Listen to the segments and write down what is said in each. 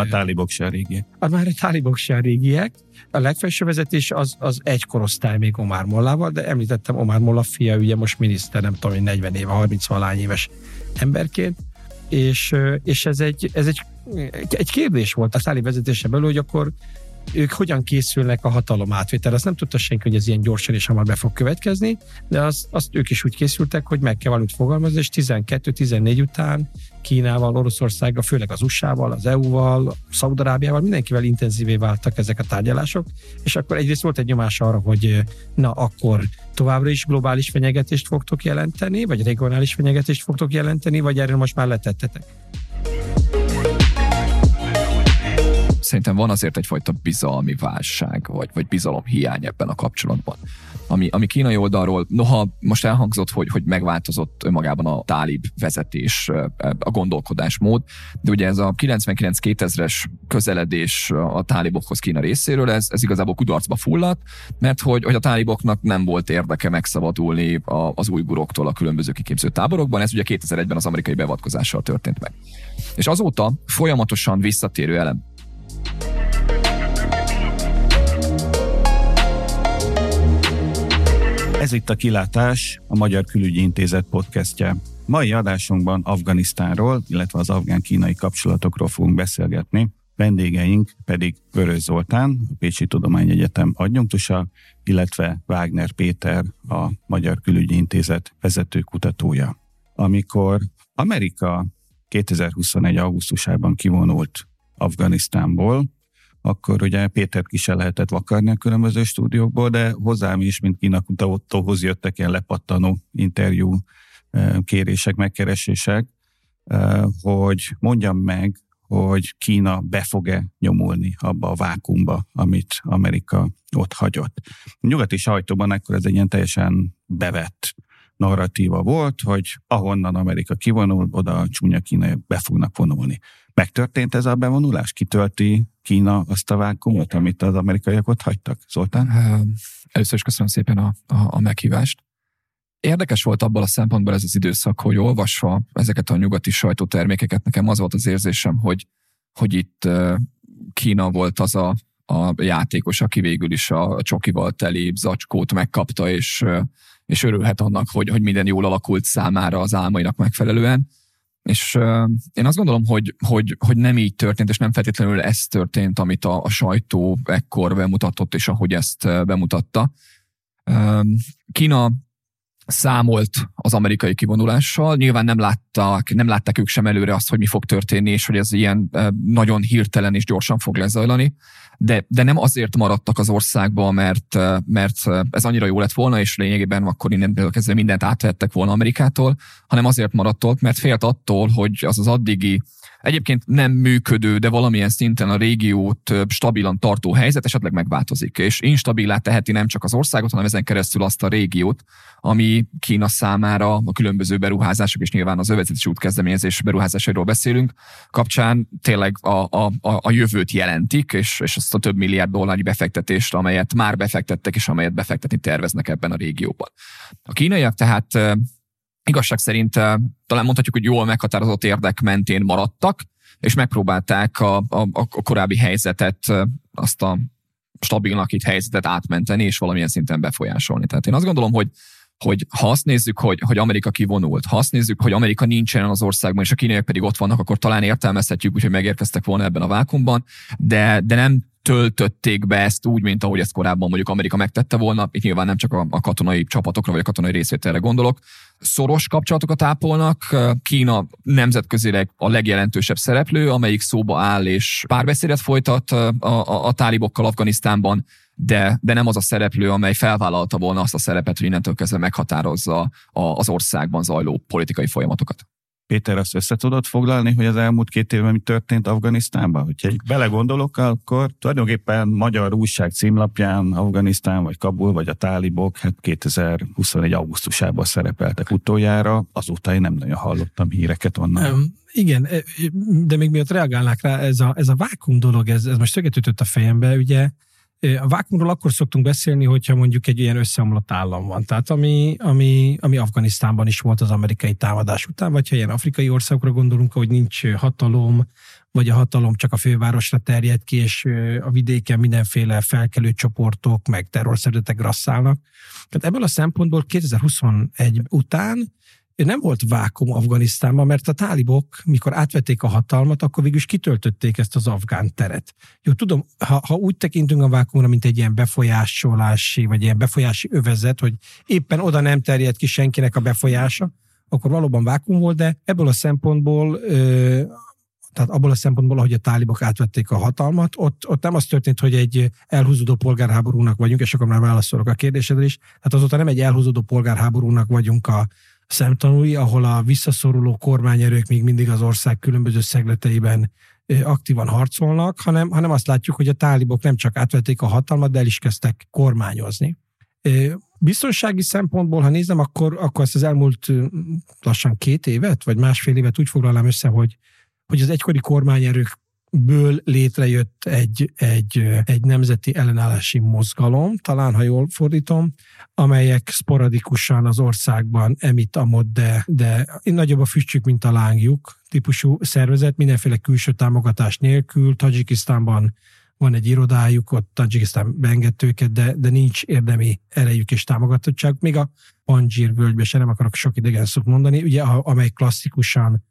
már tálibok se régiek. Az már a tálibok se régiek. A legfelső vezetés az, az egy korosztály még Omar Mollával, de említettem Omar Molla fia, ugye most miniszter, nem tudom, 40 éve, 30 valány éves emberként, és, és ez, egy, ez egy, egy kérdés volt a táli vezetése belül, hogy akkor ők hogyan készülnek a hatalom átvétel. Azt nem tudta senki, hogy ez ilyen gyorsan és hamar be fog következni, de azt, azt ők is úgy készültek, hogy meg kell valamit fogalmazni, és 12-14 után Kínával, Oroszországgal, főleg az USA-val, az EU-val, Szaudarábiával, mindenkivel intenzívé váltak ezek a tárgyalások, és akkor egyrészt volt egy nyomás arra, hogy na akkor továbbra is globális fenyegetést fogtok jelenteni, vagy regionális fenyegetést fogtok jelenteni, vagy erről most már letettetek? Szerintem van azért egyfajta bizalmi válság, vagy, vagy bizalom hiány ebben a kapcsolatban. Ami, ami kínai oldalról, noha most elhangzott, hogy, hogy megváltozott önmagában a tálib vezetés, a gondolkodásmód, de ugye ez a 99-2000-es közeledés a tálibokhoz Kína részéről, ez, ez igazából kudarcba fulladt, mert hogy, hogy a táliboknak nem volt érdeke megszabadulni a, az újguroktól a különböző kiképző táborokban, ez ugye 2001-ben az amerikai beavatkozással történt meg. És azóta folyamatosan visszatérő elem ez itt a Kilátás, a Magyar Külügyi Intézet podcastje. Mai adásunkban Afganisztánról, illetve az afgán-kínai kapcsolatokról fogunk beszélgetni. Vendégeink pedig Vörös Zoltán, a Pécsi Tudományegyetem adjunktusa, illetve Wagner Péter, a Magyar Külügyi Intézet vezető kutatója. Amikor Amerika 2021. augusztusában kivonult Afganisztánból, akkor ugye Péter ki se lehetett vakarni a különböző stúdiókból, de hozzám is, mint kínakutatóhoz jöttek ilyen lepattanó interjú eh, kérések, megkeresések, eh, hogy mondjam meg, hogy Kína be fog-e nyomulni abba a vákumba, amit Amerika ott hagyott. A nyugati sajtóban akkor ez egy ilyen teljesen bevett narratíva volt, hogy ahonnan Amerika kivonul, oda a csúnya Kína be fognak vonulni. Megtörtént ez a bevonulás? Kitölti Kína azt a vákumot, amit az amerikaiak ott hagytak? Zoltán? Először is köszönöm szépen a, a, a meghívást. Érdekes volt abban a szempontból ez az időszak, hogy olvasva ezeket a nyugati sajtótermékeket, nekem az volt az érzésem, hogy, hogy itt Kína volt az a, a játékos, aki végül is a csokival teli zacskót megkapta, és, és örülhet annak, hogy, hogy minden jól alakult számára az álmainak megfelelően. És én azt gondolom, hogy, hogy, hogy nem így történt, és nem feltétlenül ez történt, amit a, a sajtó ekkor bemutatott, és ahogy ezt bemutatta. Kína számolt az amerikai kivonulással. Nyilván nem látták, nem látták ők sem előre azt, hogy mi fog történni, és hogy ez ilyen nagyon hirtelen és gyorsan fog lezajlani. De, de nem azért maradtak az országba, mert, mert ez annyira jó lett volna, és lényegében akkor innen kezdve mindent átvettek volna Amerikától, hanem azért maradt ott, mert félt attól, hogy az az addigi egyébként nem működő, de valamilyen szinten a régiót stabilan tartó helyzet esetleg megváltozik, és instabilá teheti nem csak az országot, hanem ezen keresztül azt a régiót, ami Kína számára a különböző beruházások, és nyilván az övezetési út kezdeményezés beruházásairól beszélünk, kapcsán tényleg a, a, a jövőt jelentik, és, és azt a több milliárd dollárnyi befektetést, amelyet már befektettek, és amelyet befektetni terveznek ebben a régióban. A kínaiak tehát igazság szerint talán mondhatjuk, hogy jól meghatározott érdek mentén maradtak, és megpróbálták a, a, a korábbi helyzetet, azt a stabilnak itt helyzetet átmenteni, és valamilyen szinten befolyásolni. Tehát én azt gondolom, hogy hogy ha azt nézzük, hogy, hogy Amerika kivonult, ha azt nézzük, hogy Amerika nincsen az országban, és a kínaiak pedig ott vannak, akkor talán értelmezhetjük úgy, hogy megérkeztek volna ebben a vákumban, de, de nem töltötték be ezt úgy, mint ahogy ezt korábban mondjuk Amerika megtette volna. Itt nyilván nem csak a, a katonai csapatokra vagy a katonai részvételre gondolok. Szoros kapcsolatokat ápolnak. Kína nemzetközileg a legjelentősebb szereplő, amelyik szóba áll és párbeszédet folytat a, a, a tálibokkal Afganisztánban, de, de nem az a szereplő, amely felvállalta volna azt a szerepet, hogy innentől kezdve meghatározza a, az országban zajló politikai folyamatokat. Péter, azt össze tudod foglalni, hogy az elmúlt két évben mi történt Afganisztánban? Hogyha egy belegondolok, akkor tulajdonképpen magyar újság címlapján Afganisztán, vagy Kabul, vagy a tálibok, hát 2021. augusztusában szerepeltek utoljára, azóta én nem nagyon hallottam híreket onnan. Um, igen, e, de még miatt reagálnák rá, ez a, ez a vákum dolog, ez, ez most tökéletül a fejembe, ugye A vákumról akkor szoktunk beszélni, hogyha mondjuk egy ilyen összeomlott állam van. Tehát ami, ami, ami Afganisztánban is volt az amerikai támadás után, vagy ha ilyen afrikai országokra gondolunk, hogy nincs hatalom, vagy a hatalom csak a fővárosra terjed ki, és a vidéken mindenféle felkelő csoportok, meg terrorszervezetek grasszálnak. Tehát ebből a szempontból 2021 után nem volt vákum Afganisztánban, mert a tálibok, mikor átvették a hatalmat, akkor végül is kitöltötték ezt az afgán teret. Jó, tudom, ha, ha úgy tekintünk a vákumra, mint egy ilyen befolyásolási, vagy ilyen befolyási övezet, hogy éppen oda nem terjed ki senkinek a befolyása, akkor valóban vákum volt, de ebből a szempontból ö, tehát abból a szempontból, ahogy a tálibok átvették a hatalmat, ott, ott nem az történt, hogy egy elhúzódó polgárháborúnak vagyunk, és akkor már válaszolok a kérdésedre is. Tehát azóta nem egy elhúzódó polgárháborúnak vagyunk a szemtanúi, ahol a visszaszoruló kormányerők még mindig az ország különböző szegleteiben aktívan harcolnak, hanem, hanem azt látjuk, hogy a tálibok nem csak átvették a hatalmat, de el is kezdtek kormányozni. Biztonsági szempontból, ha nézem, akkor, akkor ezt az elmúlt lassan két évet, vagy másfél évet úgy foglalnám össze, hogy hogy az egykori kormányerőkből létrejött egy, egy, egy nemzeti ellenállási mozgalom, talán ha jól fordítom, amelyek sporadikusan az országban emit amott, de, de nagyobb a füstjük, mint a lángjuk típusú szervezet, mindenféle külső támogatás nélkül. Tajikisztánban van egy irodájuk, ott Tajikisztán beengedett őket, de, de nincs érdemi erejük és támogatottság. Még a Panjir völgybe se nem akarok sok idegen szót mondani, ugye, amely klasszikusan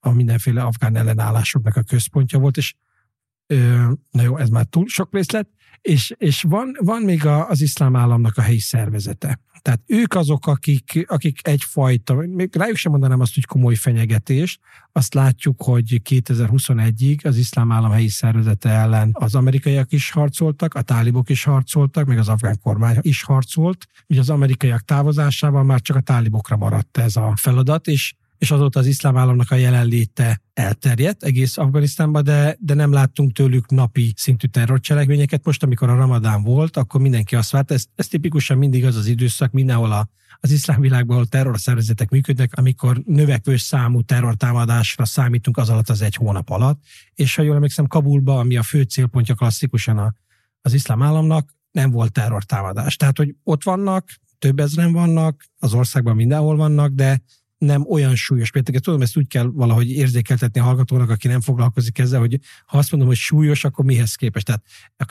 a mindenféle afgán ellenállásoknak a központja volt, és ö, na jó, ez már túl sok részlet, és, és van, van még a, az iszlám államnak a helyi szervezete. Tehát ők azok, akik, akik egyfajta, még rájuk sem mondanám azt, hogy komoly fenyegetés, azt látjuk, hogy 2021-ig az iszlám állam helyi szervezete ellen az amerikaiak is harcoltak, a tálibok is harcoltak, meg az afgán kormány is harcolt. Ugye az amerikaiak távozásával már csak a tálibokra maradt ez a feladat, és és azóta az iszlám államnak a jelenléte elterjedt egész Afganisztánban, de, de nem láttunk tőlük napi szintű terrorcselekményeket. Most, amikor a ramadán volt, akkor mindenki azt várt, ez, ez tipikusan mindig az az időszak, mindenhol a, az iszlám világban, ahol terrorszervezetek működnek, amikor növekvő számú terrortámadásra számítunk az alatt az egy hónap alatt. És ha jól emlékszem, Kabulba, ami a fő célpontja klasszikusan a, az iszlám államnak, nem volt terrortámadás. Tehát, hogy ott vannak, több ezren vannak, az országban mindenhol vannak, de nem olyan súlyos mértékben. Tudom, ezt úgy kell valahogy érzékeltetni a hallgatónak, aki nem foglalkozik ezzel, hogy ha azt mondom, hogy súlyos, akkor mihez képest. Tehát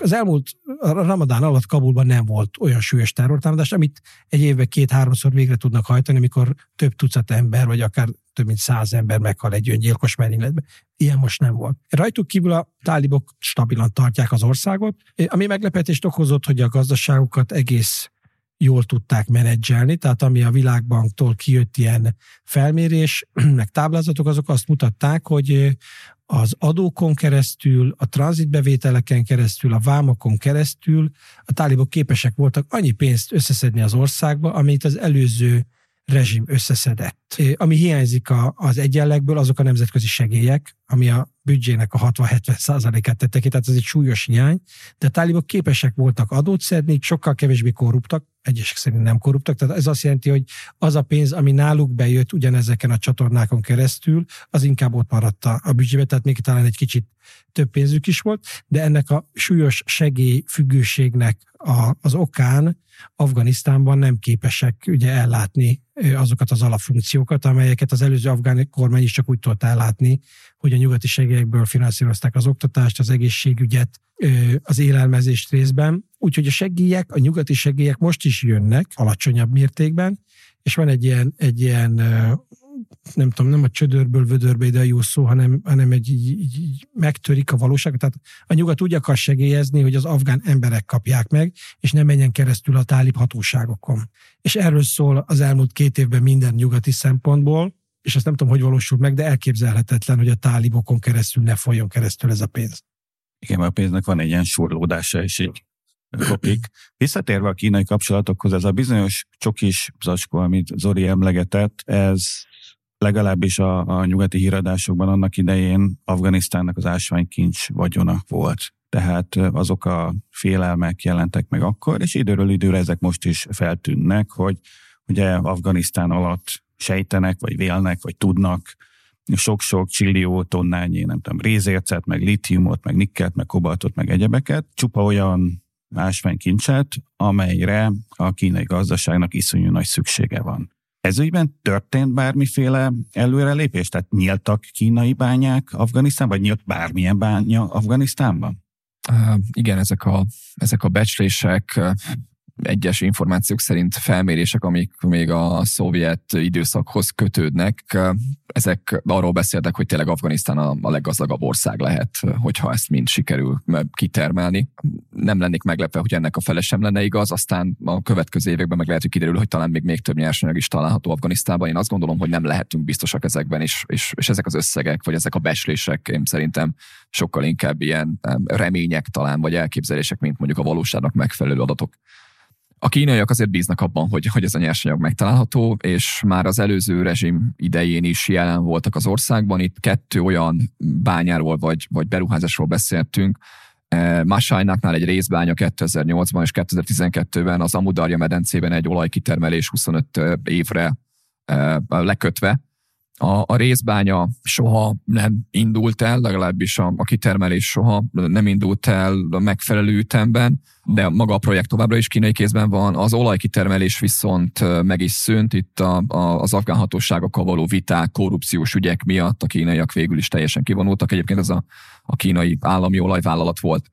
az elmúlt a ramadán alatt Kabulban nem volt olyan súlyos terrortámadás, amit egy évben két-háromszor végre tudnak hajtani, amikor több tucat ember, vagy akár több mint száz ember meghal egy öngyilkos merényletben. Ilyen most nem volt. Rajtuk kívül a tálibok stabilan tartják az országot, ami meglepetést okozott, hogy a gazdaságukat egész jól tudták menedzselni, tehát ami a világbanktól kijött ilyen felmérés, meg táblázatok, azok azt mutatták, hogy az adókon keresztül, a tranzitbevételeken keresztül, a vámokon keresztül a tálibok képesek voltak annyi pénzt összeszedni az országba, amit az előző rezsim összeszedett. Ami hiányzik az egyenlegből, azok a nemzetközi segélyek, ami a büdzsének a 60-70 százalékát tette ki, tehát ez egy súlyos hiány, de a tálibok képesek voltak adót szedni, sokkal kevésbé korruptak, egyesek szerint nem korruptak, tehát ez azt jelenti, hogy az a pénz, ami náluk bejött ugyanezeken a csatornákon keresztül, az inkább ott maradt a, büdzsébe, tehát még talán egy kicsit több pénzük is volt, de ennek a súlyos segélyfüggőségnek a, az okán Afganisztánban nem képesek ugye ellátni azokat az alapfunkciókat, amelyeket az előző afgán kormány is csak úgy tudott ellátni, hogy a nyugati segélyekből finanszírozták az oktatást, az egészségügyet, az élelmezést részben. Úgyhogy a segélyek, a nyugati segélyek most is jönnek alacsonyabb mértékben, és van egy ilyen, egy ilyen nem tudom, nem a csödörből vödörbe ide jó szó, hanem, hanem egy így, így, megtörik a valóságot. Tehát a nyugat úgy akar segélyezni, hogy az afgán emberek kapják meg, és nem menjen keresztül a tálib hatóságokon. És erről szól az elmúlt két évben minden nyugati szempontból, és azt nem tudom, hogy valósul meg, de elképzelhetetlen, hogy a tálibokon keresztül ne folyjon keresztül ez a pénz. Igen, mert a pénznek van egy ilyen surlódása, és így kopik. Visszatérve a kínai kapcsolatokhoz, ez a bizonyos csokis zacskó, amit Zori emlegetett, ez legalábbis a, a nyugati híradásokban annak idején Afganisztánnak az ásványkincs vagyona volt. Tehát azok a félelmek jelentek meg akkor, és időről időre ezek most is feltűnnek, hogy ugye Afganisztán alatt sejtenek, vagy vélnek, vagy tudnak sok-sok csillió tonnányi, nem tudom, rézércet, meg litiumot, meg nikkelt, meg kobaltot, meg egyebeket. Csupa olyan ásványkincset, amelyre a kínai gazdaságnak iszonyú nagy szüksége van. Ez ügyben történt bármiféle előrelépés? Tehát nyíltak kínai bányák Afganisztánban, vagy nyílt bármilyen bánya Afganisztánban? Uh, igen, ezek a, ezek a becslések egyes információk szerint felmérések, amik még a szovjet időszakhoz kötődnek, ezek arról beszéltek, hogy tényleg Afganisztán a, a leggazdagabb ország lehet, hogyha ezt mind sikerül kitermelni. Nem lennék meglepve, hogy ennek a fele sem lenne igaz, aztán a következő években meg lehet, hogy kiderül, hogy talán még, még több nyersanyag is található Afganisztánban. Én azt gondolom, hogy nem lehetünk biztosak ezekben, és, és, és ezek az összegek, vagy ezek a beslések én szerintem sokkal inkább ilyen remények talán, vagy elképzelések, mint mondjuk a valóságnak megfelelő adatok. A kínaiak azért bíznak abban, hogy, hogy ez a nyersanyag megtalálható, és már az előző rezsim idején is jelen voltak az országban. Itt kettő olyan bányáról vagy, vagy beruházásról beszéltünk, e, Masajnáknál egy részbánya 2008-ban és 2012-ben az Amudarja medencében egy olajkitermelés 25 évre e, lekötve, a, a részbánya soha nem indult el, legalábbis a, a kitermelés soha nem indult el a megfelelő ütemben, de maga a projekt továbbra is kínai kézben van. Az olajkitermelés viszont meg is szűnt, itt a, a, az afgán hatóságokkal való viták, korrupciós ügyek miatt a kínaiak végül is teljesen kivonultak. Egyébként ez a, a kínai állami olajvállalat volt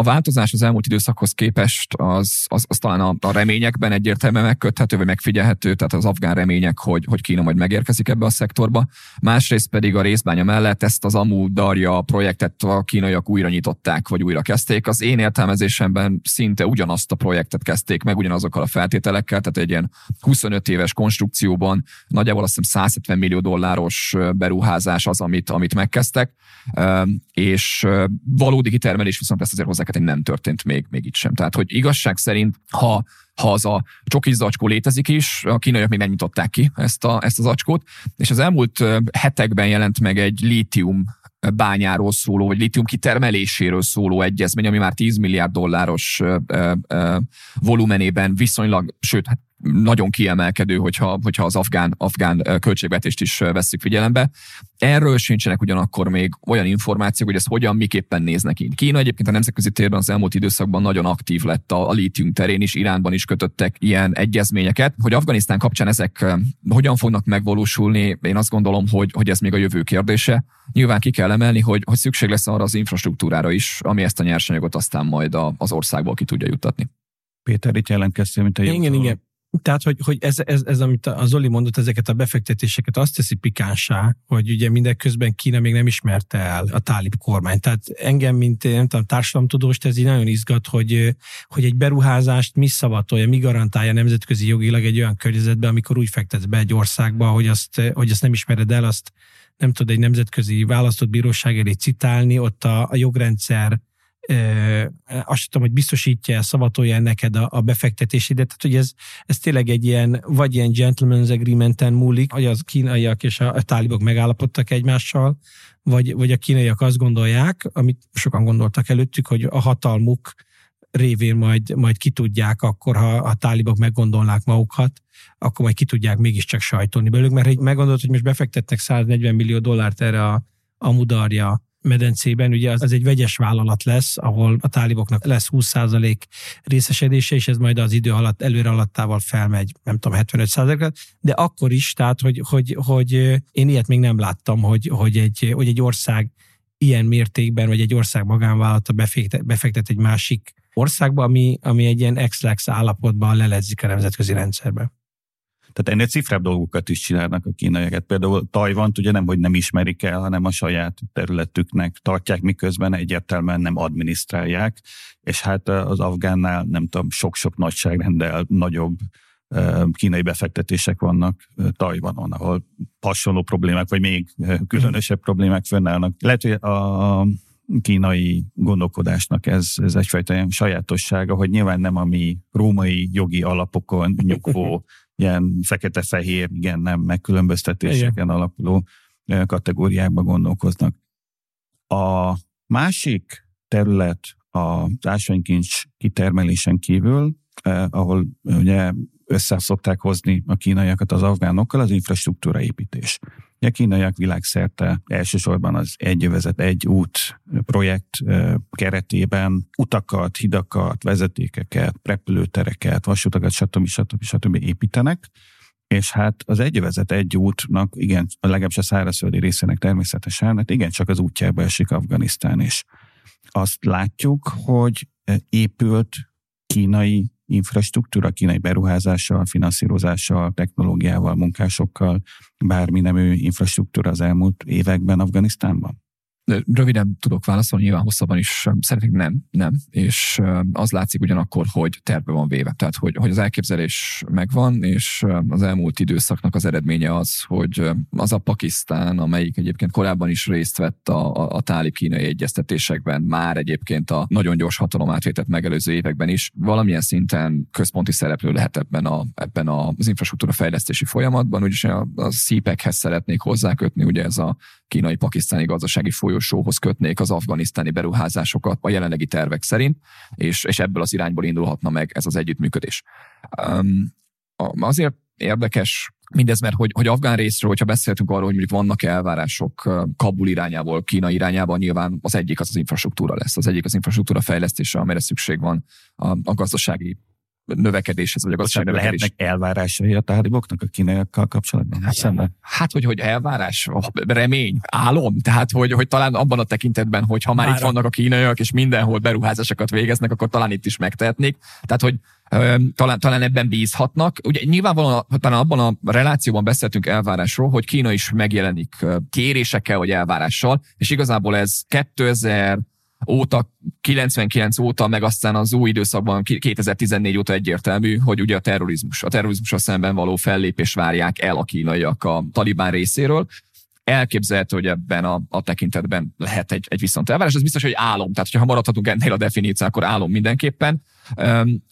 a változás az elmúlt időszakhoz képest az, az, az talán a, a reményekben egyértelműen megköthető, vagy megfigyelhető, tehát az afgán remények, hogy, hogy Kína majd megérkezik ebbe a szektorba. Másrészt pedig a részbánya mellett ezt az Amu Darja projektet a kínaiak újra nyitották, vagy újra kezdték. Az én értelmezésemben szinte ugyanazt a projektet kezdték meg, ugyanazokkal a feltételekkel, tehát egy ilyen 25 éves konstrukcióban nagyjából azt hiszem 170 millió dolláros beruházás az, amit, amit megkezdtek, és valódi kitermelés viszont ezt azért hozzá hogy nem történt még, még itt sem. Tehát, hogy igazság szerint, ha ha az a csokis zacskó létezik is, a kínaiak még nem nyitották ki ezt, a, ezt az zacskót, és az elmúlt hetekben jelent meg egy lítium bányáról szóló, vagy lítium kitermeléséről szóló egyezmény, ami már 10 milliárd dolláros ö, ö, volumenében viszonylag, sőt, hát nagyon kiemelkedő, hogyha, hogyha az afgán, afgán költségvetést is vesszük figyelembe. Erről sincsenek ugyanakkor még olyan információk, hogy ez hogyan, miképpen néznek ki. Kína egyébként a nemzetközi térben az elmúlt időszakban nagyon aktív lett a, a lítium terén is, Iránban is kötöttek ilyen egyezményeket. Hogy Afganisztán kapcsán ezek hogyan fognak megvalósulni, én azt gondolom, hogy, hogy ez még a jövő kérdése. Nyilván ki kell emelni, hogy, hogy szükség lesz arra az infrastruktúrára is, ami ezt a nyersanyagot aztán majd a, az országból ki tudja juttatni. Péter, itt jelentkeztél, mint a Igen, igen. Tehát, hogy, hogy ez, ez, ez, amit a Zoli mondott, ezeket a befektetéseket azt teszi pikánsá, hogy ugye mindeközben Kína még nem ismerte el a tálib kormány. Tehát engem, mint nem tudom, társadalomtudós, ez így nagyon izgat, hogy, hogy egy beruházást mi szavatolja, mi garantálja nemzetközi jogilag egy olyan környezetben, amikor úgy fektetsz be egy országba, hogy azt, hogy azt nem ismered el, azt nem tud egy nemzetközi választott bíróság elé citálni, ott a, a jogrendszer azt tudom, hogy biztosítja, szavatolja neked a, a befektetésidet, tehát hogy ez, ez tényleg egy ilyen, vagy ilyen gentleman's agreementen múlik, hogy az kínaiak és a, a tálibok megállapodtak egymással, vagy, vagy a kínaiak azt gondolják, amit sokan gondoltak előttük, hogy a hatalmuk révén majd, majd ki tudják, akkor ha a tálibok meggondolnák magukat, akkor majd ki tudják mégiscsak sajtolni belőlük, mert ha meggondolt, hogy most befektetnek 140 millió dollárt erre a, a mudarja medencében, ugye az, az egy vegyes vállalat lesz, ahol a táliboknak lesz 20% részesedése, és ez majd az idő alatt előre alattával felmegy, nem tudom, 75%-ra, de akkor is, tehát, hogy, hogy, hogy én ilyet még nem láttam, hogy, hogy, egy, hogy egy ország ilyen mértékben, vagy egy ország magánvállalata befektet, befektet egy másik országba, ami, ami egy ilyen ex állapotban lelezzik a nemzetközi rendszerbe. Tehát ennél cifrább dolgokat is csinálnak a kínaiak. Például Tajvant ugye nem, hogy nem ismerik el, hanem a saját területüknek tartják, miközben egyértelműen nem adminisztrálják, és hát az afgánnál nem tudom, sok-sok nagyságrendel nagyobb kínai befektetések vannak Tajvanon, ahol hasonló problémák, vagy még különösebb problémák fönnállnak. Lehet, hogy a kínai gondolkodásnak ez, ez egyfajta olyan sajátossága, hogy nyilván nem a mi római jogi alapokon nyugvó ilyen fekete-fehér, igen, nem megkülönböztetéseken igen. alapuló kategóriákba gondolkoznak. A másik terület az ásványkincs kitermelésen kívül, eh, ahol ugye össze szokták hozni a kínaiakat az afgánokkal, az infrastruktúra építés. A kínaiak világszerte elsősorban az egyövezet egy út projekt keretében utakat, hidakat, vezetékeket, repülőtereket, vasutakat, stb. stb. stb. építenek, és hát az egyövezet egy útnak, igen, legalábbis a szárazföldi részének természetesen, hát igen, csak az útjába esik Afganisztán is. Azt látjuk, hogy épült kínai infrastruktúra, kínai beruházással, finanszírozással, technológiával, munkásokkal, bármi nemű infrastruktúra az elmúlt években Afganisztánban? Röviden tudok válaszolni, nyilván hosszabban is szeretnék nem, nem, és az látszik ugyanakkor, hogy terve van véve, tehát hogy, hogy az elképzelés megvan, és az elmúlt időszaknak az eredménye az, hogy az a Pakisztán, amelyik egyébként korábban is részt vett a, a, a tálib kínai egyeztetésekben, már egyébként a nagyon gyors hatalomátvétet megelőző években is valamilyen szinten központi szereplő lehet ebben, a, ebben az infrastruktúra fejlesztési folyamatban, úgyis a, a CPEC-hez szeretnék hozzákötni, ugye ez a kínai-pakisztáni gazdasági folyosóhoz kötnék az afganisztáni beruházásokat a jelenlegi tervek szerint, és, és ebből az irányból indulhatna meg ez az együttműködés. Um, azért érdekes mindez, mert hogy, hogy afgán részről, hogyha beszéltünk arról, hogy mondjuk vannak elvárások Kabul irányából, Kína irányába, nyilván az egyik az az infrastruktúra lesz. Az egyik az infrastruktúra fejlesztése, amire szükség van a, a gazdasági növekedéshez, vagy a gazdaság növekedés. Lehetnek elvárásai a táliboknak a kínaiakkal kapcsolatban? Hát, szemben. hát hogy, hogy elvárás, remény, álom, tehát hogy, hogy talán abban a tekintetben, hogy ha már Mára. itt vannak a kínaiak, és mindenhol beruházásokat végeznek, akkor talán itt is megtehetnék. Tehát, hogy talán, talán ebben bízhatnak. Ugye nyilvánvalóan talán abban a relációban beszéltünk elvárásról, hogy Kína is megjelenik kérésekkel vagy elvárással, és igazából ez 2000 óta, 99 óta, meg aztán az új időszakban 2014 óta egyértelmű, hogy ugye a terrorizmus, a terrorizmusra szemben való fellépés várják el a kínaiak a talibán részéről. Elképzelhető, hogy ebben a, a tekintetben lehet egy, egy viszont elvárás. Ez biztos, hogy álom. Tehát, ha maradhatunk ennél a definíció, akkor álom mindenképpen.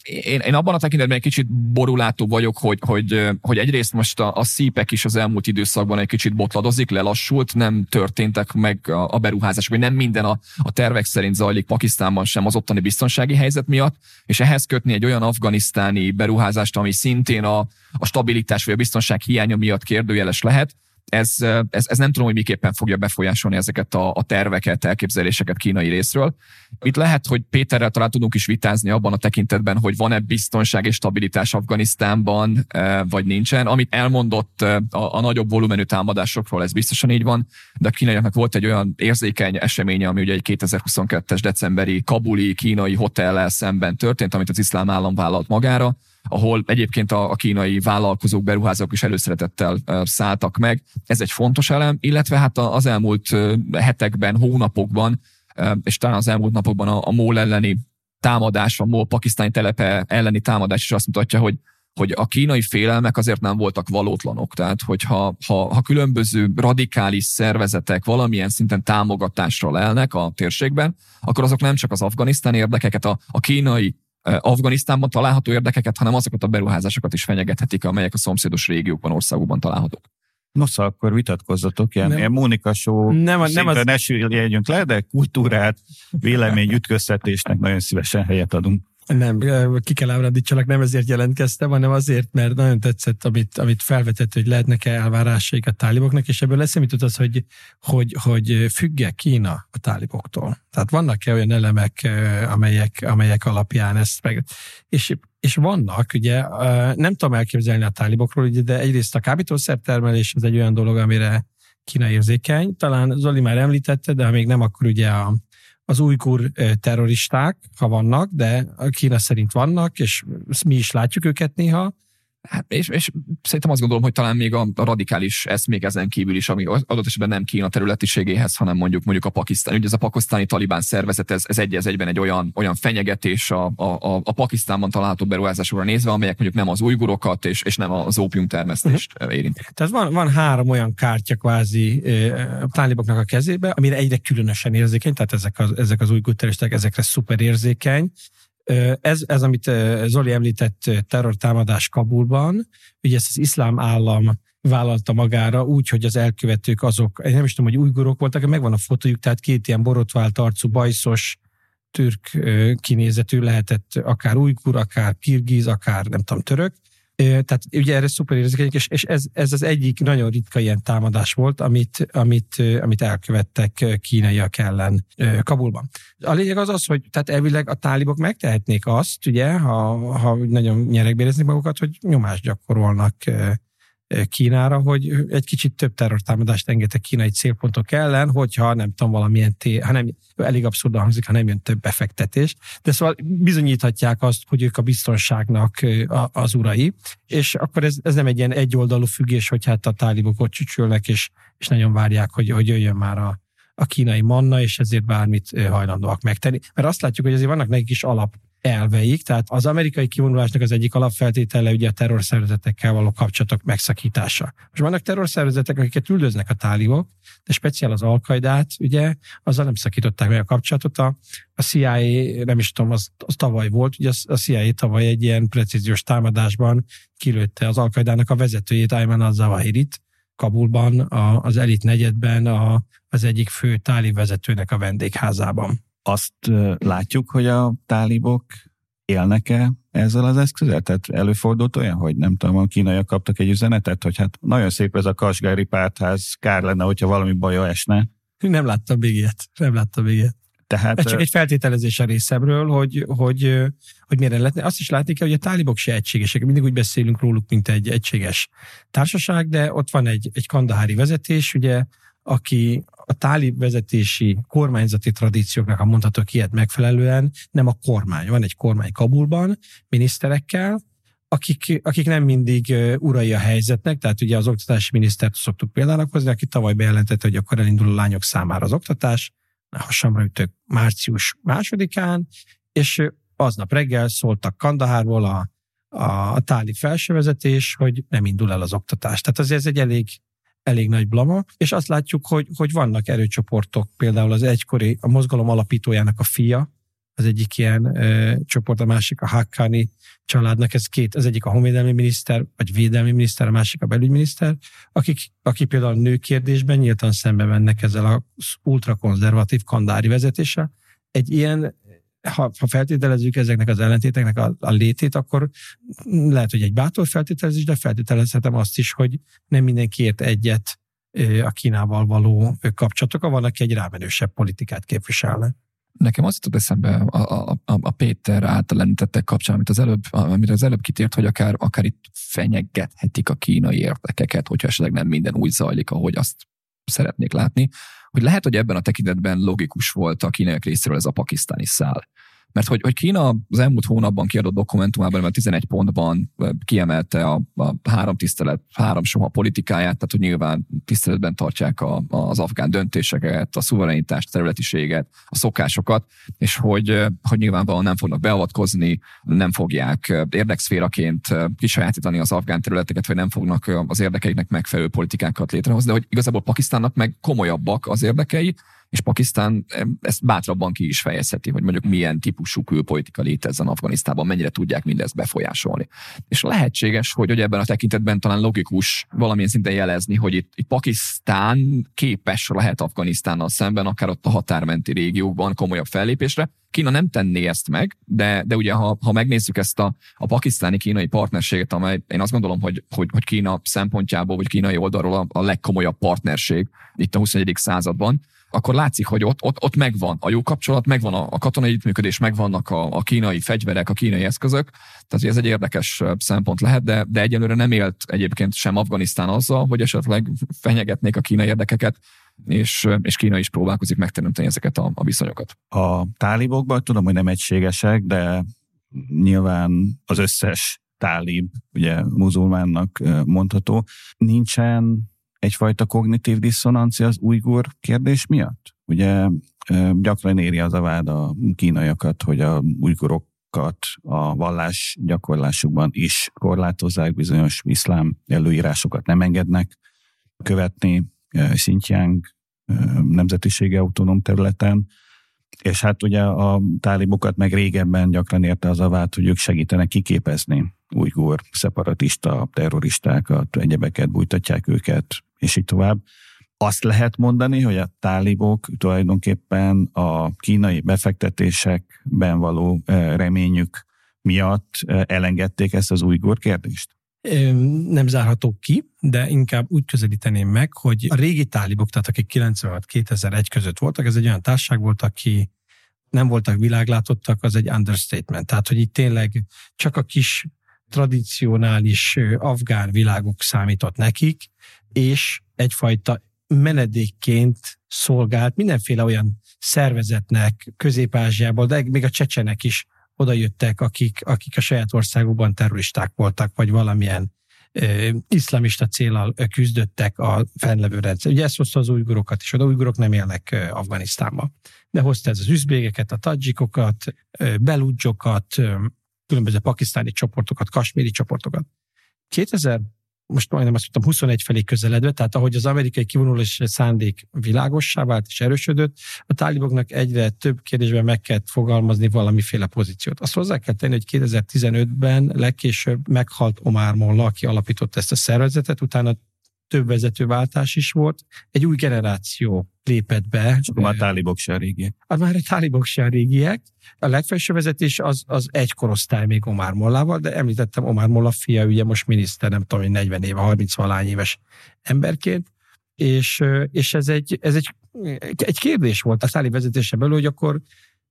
Én, én abban a tekintetben egy kicsit borulátó vagyok, hogy, hogy, hogy egyrészt most a, a szípek is az elmúlt időszakban egy kicsit botladozik, lelassult, nem történtek meg a, a beruházások, vagy nem minden a, a tervek szerint zajlik Pakisztánban sem az ottani biztonsági helyzet miatt, és ehhez kötni egy olyan afganisztáni beruházást, ami szintén a, a stabilitás vagy a biztonság hiánya miatt kérdőjeles lehet, ez, ez, ez nem tudom, hogy miképpen fogja befolyásolni ezeket a, a terveket, elképzeléseket kínai részről. Itt lehet, hogy Péterrel talán tudunk is vitázni abban a tekintetben, hogy van-e biztonság és stabilitás Afganisztánban, vagy nincsen. Amit elmondott a, a nagyobb volumenű támadásokról, ez biztosan így van, de a kínaiaknak volt egy olyan érzékeny eseménye, ami ugye egy 2022-es decemberi kabuli kínai hotellel szemben történt, amit az iszlám állam vállalt magára, ahol egyébként a, kínai vállalkozók, beruházók is előszeretettel szálltak meg. Ez egy fontos elem, illetve hát az elmúlt hetekben, hónapokban, és talán az elmúlt napokban a, a MOL elleni támadás, a MOL pakisztáni telepe elleni támadás is azt mutatja, hogy hogy a kínai félelmek azért nem voltak valótlanok. Tehát, hogyha ha, ha különböző radikális szervezetek valamilyen szinten támogatásra lelnek a térségben, akkor azok nem csak az afganisztáni érdekeket, a, a kínai Afganisztánban található érdekeket, hanem azokat a beruházásokat is fenyegethetik, amelyek a szomszédos régiókban, országokban találhatók. Nos, akkor vitatkozzatok, ilyen, nem, ilyen Mónika show nem, nem az... ne le, de kultúrát, vélemény ütköztetésnek nagyon szívesen helyet adunk. Nem, ki kell ábrándítsalak, nem ezért jelentkeztem, hanem azért, mert nagyon tetszett, amit, amit felvetett, hogy lehetnek-e elvárásaik a táliboknak, és ebből eszembe az, hogy, hogy, hogy függe Kína a táliboktól. Tehát vannak-e olyan elemek, amelyek, amelyek alapján ezt meg... És, és vannak, ugye, nem tudom elképzelni a tálibokról, ugye, de egyrészt a kábítószertermelés az egy olyan dolog, amire Kína érzékeny. Talán Zoli már említette, de ha még nem, akkor ugye a, az újkur terroristák, ha vannak, de Kína szerint vannak, és mi is látjuk őket néha, Hát, és, és szerintem azt gondolom, hogy talán még a, a radikális még ezen kívül is, ami adott esetben nem Kína területiségéhez, hanem mondjuk mondjuk a pakisztán. Ugye ez a pakisztáni talibán szervezet, ez, ez egy ez egyben egy olyan, olyan fenyegetés a, a, a, a Pakisztánban található beruházásokra nézve, amelyek mondjuk nem az ujgurokat és, és nem az ópium termesztést uh-huh. érintik. Tehát van, van három olyan kártya kvázi a táliboknak a kezébe, amire egyre különösen érzékeny, tehát ezek az, ezek az újgur ezekre szuper érzékeny, ez, ez, amit Zoli említett terrortámadás Kabulban, ugye ezt az iszlám állam vállalta magára úgy, hogy az elkövetők azok, én nem is tudom, hogy újgurok voltak, megvan a fotójuk, tehát két ilyen borotvált arcú, bajszos, türk kinézetű lehetett, akár újgur, akár kirgiz, akár nem tudom, török, Tehát ugye erre szuper érzékenyek, és, és ez, ez az egyik nagyon ritka ilyen támadás volt, amit, amit, amit elkövettek kínaiak ellen Kabulban. A lényeg az az, hogy tehát elvileg a tálibok megtehetnék azt, ugye, ha, ha nagyon nyerekbéreznék magukat, hogy nyomást gyakorolnak Kínára, hogy egy kicsit több terrortámadást engedtek kínai célpontok ellen, hogyha nem tudom, valamilyen té, ha nem, elég abszurdan hangzik, ha nem jön több befektetés. De szóval bizonyíthatják azt, hogy ők a biztonságnak az urai, és akkor ez, ez nem egy ilyen egyoldalú függés, hogy hát a tálibok ott csücsülnek, és, és nagyon várják, hogy, hogy jöjjön már a, a kínai manna, és ezért bármit hajlandóak megtenni. Mert azt látjuk, hogy azért vannak nekik is alap elveik, tehát az amerikai kivonulásnak az egyik alapfeltétele ugye a terrorszervezetekkel való kapcsolatok megszakítása. Most vannak terrorszervezetek, akiket üldöznek a tálibok, de speciál az alkaidát, ugye, azzal nem szakították meg a kapcsolatot. A, a CIA, nem is tudom, az, az tavaly volt, ugye a CIA tavaly egy ilyen precíziós támadásban kilőtte az alkaidának a vezetőjét, Ayman al-Zawahirit, Kabulban, a, az elit negyedben a, az egyik fő táli vezetőnek a vendégházában azt látjuk, hogy a tálibok élnek-e ezzel az eszközzel? Tehát előfordult olyan, hogy nem tudom, a kínaiak kaptak egy üzenetet, hogy hát nagyon szép ez a kasgári pártház, kár lenne, hogyha valami baja esne. Nem láttam még ilyet. Nem láttam még ilyet. Tehát, Ez csak egy feltételezés a részemről, hogy, hogy, hogy mire lehetne. Azt is látni kell, hogy a tálibok se egységesek. Mindig úgy beszélünk róluk, mint egy egységes társaság, de ott van egy, egy kandahári vezetés, ugye, aki a tálib vezetési kormányzati tradícióknak, ha mondhatok ilyet megfelelően, nem a kormány. Van egy kormány Kabulban, miniszterekkel, akik, akik nem mindig urai a helyzetnek, tehát ugye az oktatási minisztert szoktuk példának hozni, aki tavaly bejelentette, hogy akkor elindul a lányok számára az oktatás, hasamra ütök március másodikán, és aznap reggel szóltak Kandahárból a, a, a táli felsővezetés, hogy nem indul el az oktatás. Tehát azért ez egy elég elég nagy blama, és azt látjuk, hogy, hogy vannak erőcsoportok, például az egykori, a mozgalom alapítójának a fia, az egyik ilyen ö, csoport, a másik a Hakkani családnak, ez két, az egyik a honvédelmi miniszter, vagy védelmi miniszter, a másik a belügyminiszter, akik, akik például a nőkérdésben nyíltan szembe mennek ezzel az ultrakonzervatív kandári vezetéssel. Egy ilyen ha, ha feltételezzük ezeknek az ellentéteknek a, a létét, akkor lehet, hogy egy bátor feltételezés, de feltételezhetem azt is, hogy nem mindenki ért egyet a Kínával való kapcsolatok, van, aki egy rámenősebb politikát képviselne. Nekem az jutott eszembe a, a, a Péter által említettek kapcsán, amit az előbb, amire az előbb kitért, hogy akár, akár itt fenyegethetik a kínai érdekeket, hogyha esetleg nem minden úgy zajlik, ahogy azt szeretnék látni hogy lehet, hogy ebben a tekintetben logikus volt a kínaiak részéről ez a pakisztáni szál. Mert hogy, hogy Kína az elmúlt hónapban kiadott dokumentumában, mert 11 pontban kiemelte a, a három tisztelet, három soha politikáját, tehát hogy nyilván tiszteletben tartják a, az afgán döntéseket, a szuverenitást, területiséget, a szokásokat, és hogy, hogy nyilvánvalóan nem fognak beavatkozni, nem fogják érdekszféraként kisajátítani az afgán területeket, vagy nem fognak az érdekeiknek megfelelő politikákat létrehozni, de hogy igazából Pakisztánnak meg komolyabbak az érdekei, és Pakisztán ezt bátrabban ki is fejezheti, hogy mondjuk milyen típusú külpolitika létezzen Afganisztánban, mennyire tudják mindezt befolyásolni. És lehetséges, hogy, hogy ebben a tekintetben talán logikus valamilyen szinten jelezni, hogy itt, itt Pakisztán képes lehet Afganisztánnal szemben, akár ott a határmenti régiókban komolyabb fellépésre, Kína nem tenné ezt meg, de, de ugye ha, ha megnézzük ezt a, a pakisztáni-kínai partnerséget, amely én azt gondolom, hogy, hogy, hogy Kína szempontjából, vagy kínai oldalról a, a legkomolyabb partnerség itt a 21. században, akkor látszik, hogy ott, ott, ott megvan. A jó kapcsolat, megvan a, a katonai működés, megvannak a, a kínai fegyverek, a kínai eszközök, tehát ez egy érdekes szempont lehet, de, de egyelőre nem élt egyébként sem Afganisztán azzal, hogy esetleg fenyegetnék a kínai érdekeket, és, és Kína is próbálkozik megteremteni ezeket a, a viszonyokat. A tálibokban tudom, hogy nem egységesek, de nyilván az összes tálib, ugye muzulmánnak mondható, nincsen egyfajta kognitív diszonancia az ujgur kérdés miatt? Ugye gyakran éri az a vád a kínaiakat, hogy a ujgurokat a vallás gyakorlásukban is korlátozzák, bizonyos iszlám előírásokat nem engednek követni Xinjiang nemzetisége autonóm területen, és hát ugye a tálibokat meg régebben gyakran érte az a vád, hogy ők segítenek kiképezni ujgur szeparatista terroristákat, egyebeket bújtatják őket, és így tovább. Azt lehet mondani, hogy a tálibok tulajdonképpen a kínai befektetésekben való reményük miatt elengedték ezt az ujgur kérdést? nem zárható ki, de inkább úgy közelíteném meg, hogy a régi tálibok, tehát akik 96-2001 között voltak, ez egy olyan társaság volt, aki nem voltak világlátottak, az egy understatement. Tehát, hogy itt tényleg csak a kis tradicionális afgán világok számított nekik, és egyfajta menedékként szolgált mindenféle olyan szervezetnek Közép-Ázsiából, de még a csecsenek is oda jöttek, akik, akik a saját országukban terroristák voltak, vagy valamilyen ö, iszlamista célral küzdöttek a fennlevő rendszer. Ugye ezt hozta az újgurokat is, oda újgurok nem élnek Afganisztánban. De hozta ez az üzbégeket, a tadzsikokat, beludzsokat, különböző pakisztáni csoportokat, kasméri csoportokat. 2000 most majdnem azt mondtam, 21 felé közeledve, tehát ahogy az amerikai kivonulás szándék világossá vált és erősödött, a táliboknak egyre több kérdésben meg kell fogalmazni valamiféle pozíciót. Azt hozzá kell tenni, hogy 2015-ben legkésőbb meghalt Omar Molla, aki alapította ezt a szervezetet, utána több vezetőváltás is volt, egy új generáció lépett be. Csak már tálibok se régiek. Az már egy tálibok se régiek. A legfelső vezetés az, az egy korosztály még Omar Mollával, de említettem Omar Molla fia, ugye most miniszter, nem tudom, 40 éve, 30 valány éves emberként, és, és ez, egy, ez egy, egy kérdés volt a táli vezetése belül, hogy akkor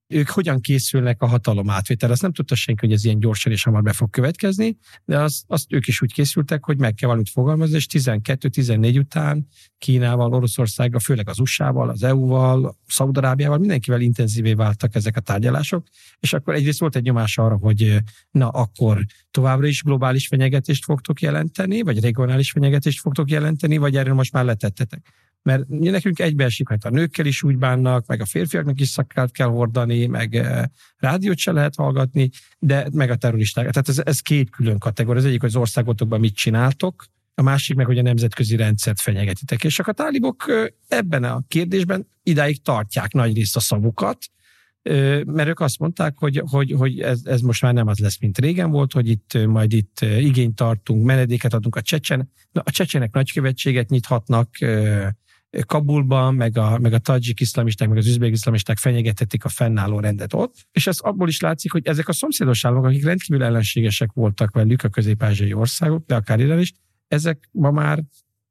ők hogyan készülnek a hatalom átvétel. Azt nem tudta senki, hogy ez ilyen gyorsan és hamar be fog következni, de azt, azt ők is úgy készültek, hogy meg kell valamit fogalmazni, és 12-14 után Kínával, Oroszországgal, főleg az USA-val, az EU-val, Szaudarábiával, mindenkivel intenzívé váltak ezek a tárgyalások, és akkor egyrészt volt egy nyomás arra, hogy na akkor továbbra is globális fenyegetést fogtok jelenteni, vagy regionális fenyegetést fogtok jelenteni, vagy erről most már letettetek mert nekünk egybeesik, hogy a nőkkel is úgy bánnak, meg a férfiaknak is szakát kell hordani, meg eh, rádiót se lehet hallgatni, de meg a terroristák. Tehát ez, ez két külön kategória. Az egyik, hogy az országotokban mit csináltok, a másik meg, hogy a nemzetközi rendszert fenyegetitek. És a tálibok eh, ebben a kérdésben idáig tartják nagy részt a szavukat, eh, mert ők azt mondták, hogy, hogy, hogy ez, ez most már nem az lesz, mint régen volt, hogy itt majd itt igényt tartunk, menedéket adunk a csecsen. Na, a csecsenek nagykövetséget nyithatnak, Kabulban, meg a, meg a tadzsik iszlamisták, meg az üzbék iszlamisták fenyegetették a fennálló rendet ott, és ez abból is látszik, hogy ezek a szomszédos államok, akik rendkívül ellenségesek voltak velük, a közép-ázsiai országok, de akár Irán is, ezek ma már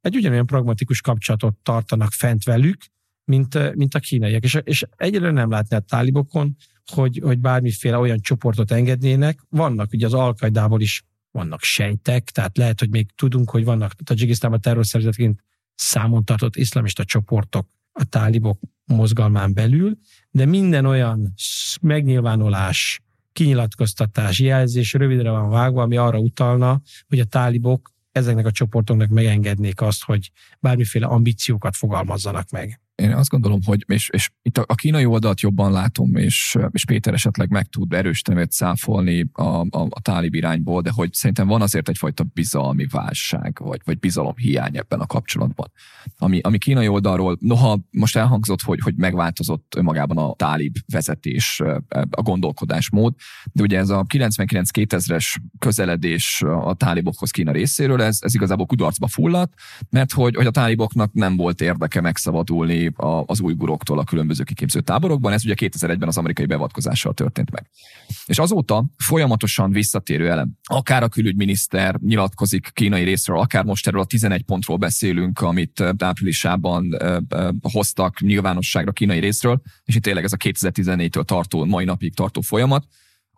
egy ugyanolyan pragmatikus kapcsolatot tartanak fent velük, mint, mint a kínaiak. És, és egyelőre nem látni a tálibokon, hogy, hogy bármiféle olyan csoportot engednének. Vannak ugye az Alkaidából is vannak sejtek, tehát lehet, hogy még tudunk, hogy vannak Tajikisztánban terrorszervezetként számon tartott iszlamista csoportok a tálibok mozgalmán belül, de minden olyan megnyilvánulás, kinyilatkoztatás, jelzés rövidre van vágva, ami arra utalna, hogy a tálibok ezeknek a csoportoknak megengednék azt, hogy bármiféle ambíciókat fogalmazzanak meg én azt gondolom, hogy és, és itt a, a kínai oldalt jobban látom, és, és Péter esetleg meg tud erősíteni, vagy a, a, a tálib irányból, de hogy szerintem van azért egyfajta bizalmi válság, vagy, vagy bizalom hiány ebben a kapcsolatban. Ami, ami kínai oldalról, noha most elhangzott, hogy, hogy megváltozott önmagában a tálib vezetés, a gondolkodásmód, de ugye ez a 99-2000-es közeledés a tálibokhoz Kína részéről, ez, ez igazából kudarcba fulladt, mert hogy, hogy a táliboknak nem volt érdeke megszabadulni a, az újguroktól a különböző kiképző táborokban. Ez ugye 2001-ben az amerikai beavatkozással történt meg. És azóta folyamatosan visszatérő elem. Akár a külügyminiszter nyilatkozik kínai részről, akár most erről a 11 pontról beszélünk, amit áprilisában hoztak nyilvánosságra kínai részről, és itt tényleg ez a 2014-től tartó, mai napig tartó folyamat,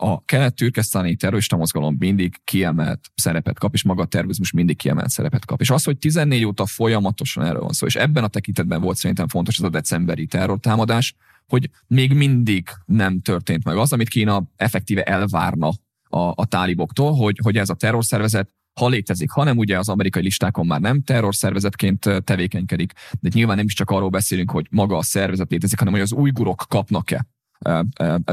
a kelet-türkesztáni terrorista mozgalom mindig kiemelt szerepet kap, és maga a terrorizmus mindig kiemelt szerepet kap. És az, hogy 14 óta folyamatosan erről van szó, és ebben a tekintetben volt szerintem fontos ez a decemberi terrortámadás, hogy még mindig nem történt meg az, amit Kína effektíve elvárna a, a táliboktól, hogy, hogy ez a terrorszervezet ha létezik, hanem ugye az amerikai listákon már nem terrorszervezetként tevékenykedik, de nyilván nem is csak arról beszélünk, hogy maga a szervezet létezik, hanem hogy az újgurok kapnak-e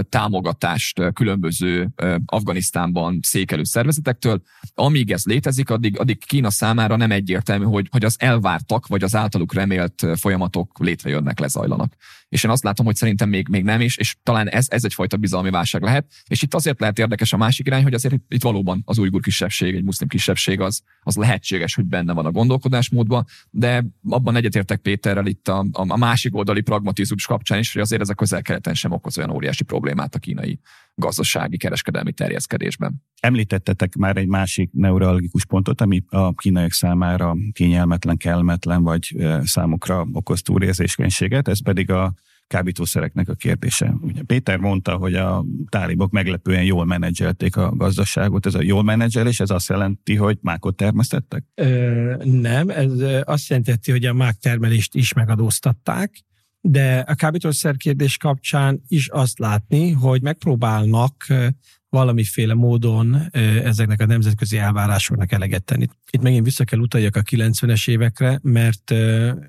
támogatást különböző Afganisztánban székelő szervezetektől. Amíg ez létezik, addig, addig Kína számára nem egyértelmű, hogy, hogy az elvártak, vagy az általuk remélt folyamatok létrejönnek, lezajlanak. És én azt látom, hogy szerintem még, még nem is, és talán ez, ez egyfajta bizalmi válság lehet. És itt azért lehet érdekes a másik irány, hogy azért itt, itt valóban az újgur kisebbség, egy muszlim kisebbség az, az lehetséges, hogy benne van a gondolkodásmódban, de abban egyetértek Péterrel itt a, a, a másik oldali pragmatizmus kapcsán is, hogy azért ez a közel-keleten sem okoz olyan óriási problémát a kínai gazdasági, kereskedelmi terjeszkedésben. Említettetek már egy másik neurologikus pontot, ami a kínaiak számára kényelmetlen, kellemetlen, vagy számukra okoz túlérzékenységet, ez pedig a kábítószereknek a kérdése. Ugye Péter mondta, hogy a tálibok meglepően jól menedzselték a gazdaságot. Ez a jól menedzselés, ez azt jelenti, hogy mákot termesztettek? Ö, nem, ez azt jelenti, hogy a mák termelést is megadóztatták, de a kábítószer kérdés kapcsán is azt látni, hogy megpróbálnak valamiféle módon ezeknek a nemzetközi elvárásoknak eleget tenni. Itt megint vissza kell utaljak a 90-es évekre, mert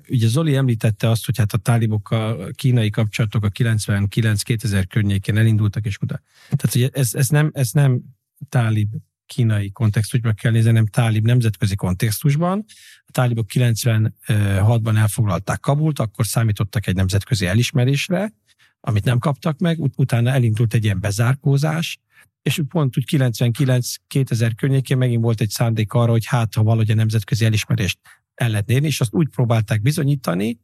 ugye Zoli említette azt, hogy hát a tálibok a kínai kapcsolatok a 99-2000 környékén elindultak, és utána. Tehát ugye ez, ez, nem, ez nem tálib kínai kontextusban kell nézni, nem tálib nemzetközi kontextusban. A tálibok 96-ban elfoglalták Kabult, akkor számítottak egy nemzetközi elismerésre, amit nem kaptak meg, utána elindult egy ilyen bezárkózás, és pont úgy 99-2000 környékén megint volt egy szándék arra, hogy hát, ha valahogy a nemzetközi elismerést el lehet érni, és azt úgy próbálták bizonyítani,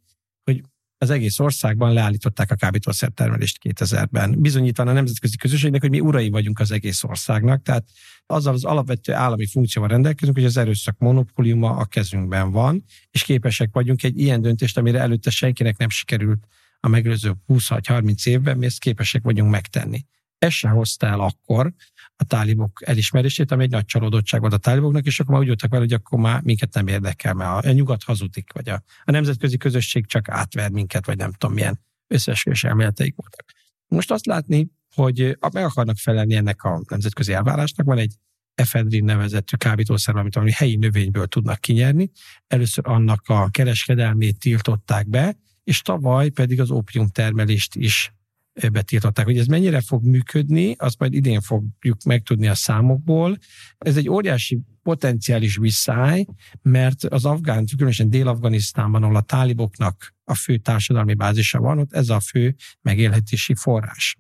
hogy az egész országban leállították a kábítószer termelést 2000-ben. Bizonyítva a nemzetközi közösségnek, hogy mi urai vagyunk az egész országnak, tehát azzal az alapvető állami funkcióval rendelkezünk, hogy az erőszak monopóliuma a kezünkben van, és képesek vagyunk egy ilyen döntést, amire előtte senkinek nem sikerült a megelőző 20-30 évben, mi ezt képesek vagyunk megtenni. Ez se hozta el akkor a tálibok elismerését, ami egy nagy csalódottság volt a táliboknak, és akkor már úgy jöttek vele, hogy akkor már minket nem érdekel, mert a, a nyugat hazudik, vagy a, a nemzetközi közösség csak átver minket, vagy nem tudom milyen összeesküvés elméleteik voltak. Most azt látni, hogy meg akarnak felelni ennek a nemzetközi elvárásnak, van egy efedrin nevezetű kábítószer, amit ami helyi növényből tudnak kinyerni. Először annak a kereskedelmét tiltották be, és tavaly pedig az ópium termelést is betiltották. Hogy ez mennyire fog működni, azt majd idén fogjuk megtudni a számokból. Ez egy óriási potenciális visszáj, mert az afgán, különösen Dél-Afganisztánban, ahol a táliboknak a fő társadalmi bázisa van, ott ez a fő megélhetési forrás.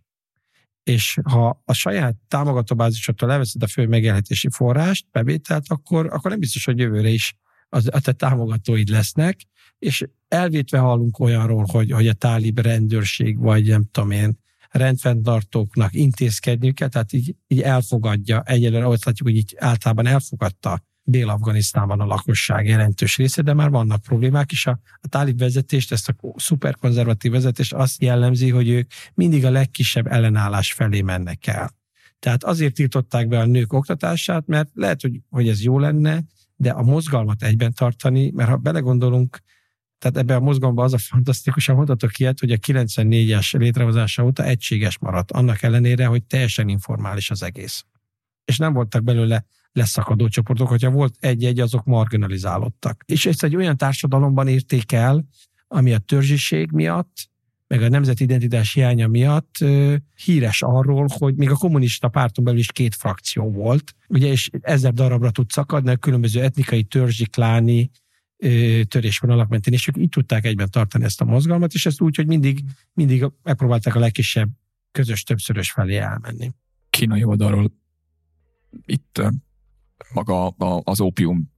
És ha a saját támogatóbázisodtól leveszed a fő megélhetési forrást, bevételt, akkor, akkor nem biztos, hogy jövőre is az, a te támogatóid lesznek, és elvétve hallunk olyanról, hogy, hogy a tálib rendőrség, vagy nem tudom én, rendfenntartóknak intézkedniük kell, tehát így, így elfogadja, egyelőre azt látjuk, hogy így általában elfogadta Dél-Afganisztánban a lakosság jelentős része, de már vannak problémák is. A, a tálib vezetést, ezt a szuperkonzervatív vezetést azt jellemzi, hogy ők mindig a legkisebb ellenállás felé mennek el. Tehát azért tiltották be a nők oktatását, mert lehet, hogy, hogy ez jó lenne, de a mozgalmat egyben tartani, mert ha belegondolunk, tehát ebben a mozgalomban az a fantasztikus, mondhatok ilyet, hogy a 94-es létrehozása óta egységes maradt, annak ellenére, hogy teljesen informális az egész. És nem voltak belőle leszakadó csoportok, hogyha volt egy-egy, azok marginalizálódtak. És ezt egy olyan társadalomban érték el, ami a törzsiség miatt, meg a nemzeti identitás hiánya miatt híres arról, hogy még a kommunista párton belül is két frakció volt, ugye, és ezer darabra tud szakadni a különböző etnikai, törzsi, kláni törésvonalak mentén, és ők így tudták egyben tartani ezt a mozgalmat, és ezt úgy, hogy mindig, mindig megpróbálták a legkisebb közös többszörös felé elmenni. Kínai oldalról itt maga az ópium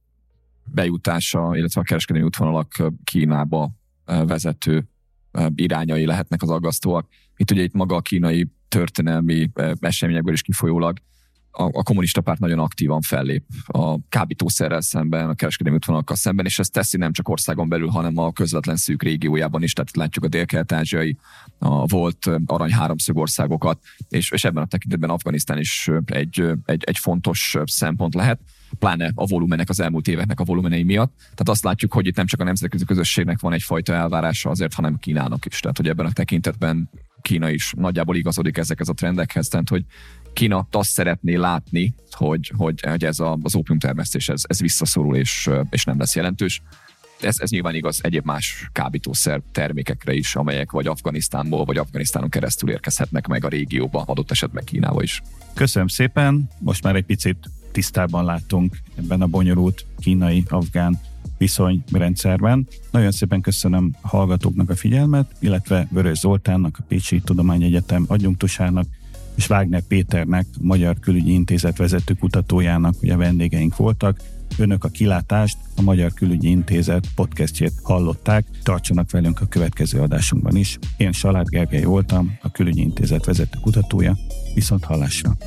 bejutása, illetve a kereskedelmi útvonalak Kínába vezető irányai lehetnek az aggasztóak. Itt ugye itt maga a kínai történelmi eseményekből is kifolyólag a, a kommunista párt nagyon aktívan fellép a kábítószerrel szemben, a kereskedelmi útvonalakkal szemben, és ezt teszi nem csak országon belül, hanem a közvetlen szűk régiójában is, tehát látjuk a dél-kelet-ázsiai, a volt arany háromszög országokat, és, és ebben a tekintetben Afganisztán is egy, egy, egy fontos szempont lehet pláne a volumenek, az elmúlt éveknek a volumenei miatt. Tehát azt látjuk, hogy itt nem csak a nemzetközi közösségnek van egyfajta elvárása azért, hanem Kínának is. Tehát, hogy ebben a tekintetben Kína is nagyjából igazodik ezekhez a trendekhez, tehát, hogy Kína azt szeretné látni, hogy, hogy, hogy ez a, az termesztés ez, ez visszaszorul és, és nem lesz jelentős. Ez, ez nyilván igaz egyéb más kábítószer termékekre is, amelyek vagy Afganisztánból, vagy Afganisztánon keresztül érkezhetnek meg a régióba, adott esetben Kínába is. Köszönöm szépen, most már egy picit tisztában látunk ebben a bonyolult kínai-afgán viszonyrendszerben. Nagyon szépen köszönöm a hallgatóknak a figyelmet, illetve Vörös Zoltánnak, a Pécsi Tudományegyetem adjunktusának, és Wagner Péternek, a Magyar Külügyi Intézet vezető kutatójának ugye vendégeink voltak. Önök a kilátást, a Magyar Külügyi Intézet podcastjét hallották. Tartsanak velünk a következő adásunkban is. Én Salád Gergely voltam, a Külügyi Intézet vezető kutatója. Viszont hallásra!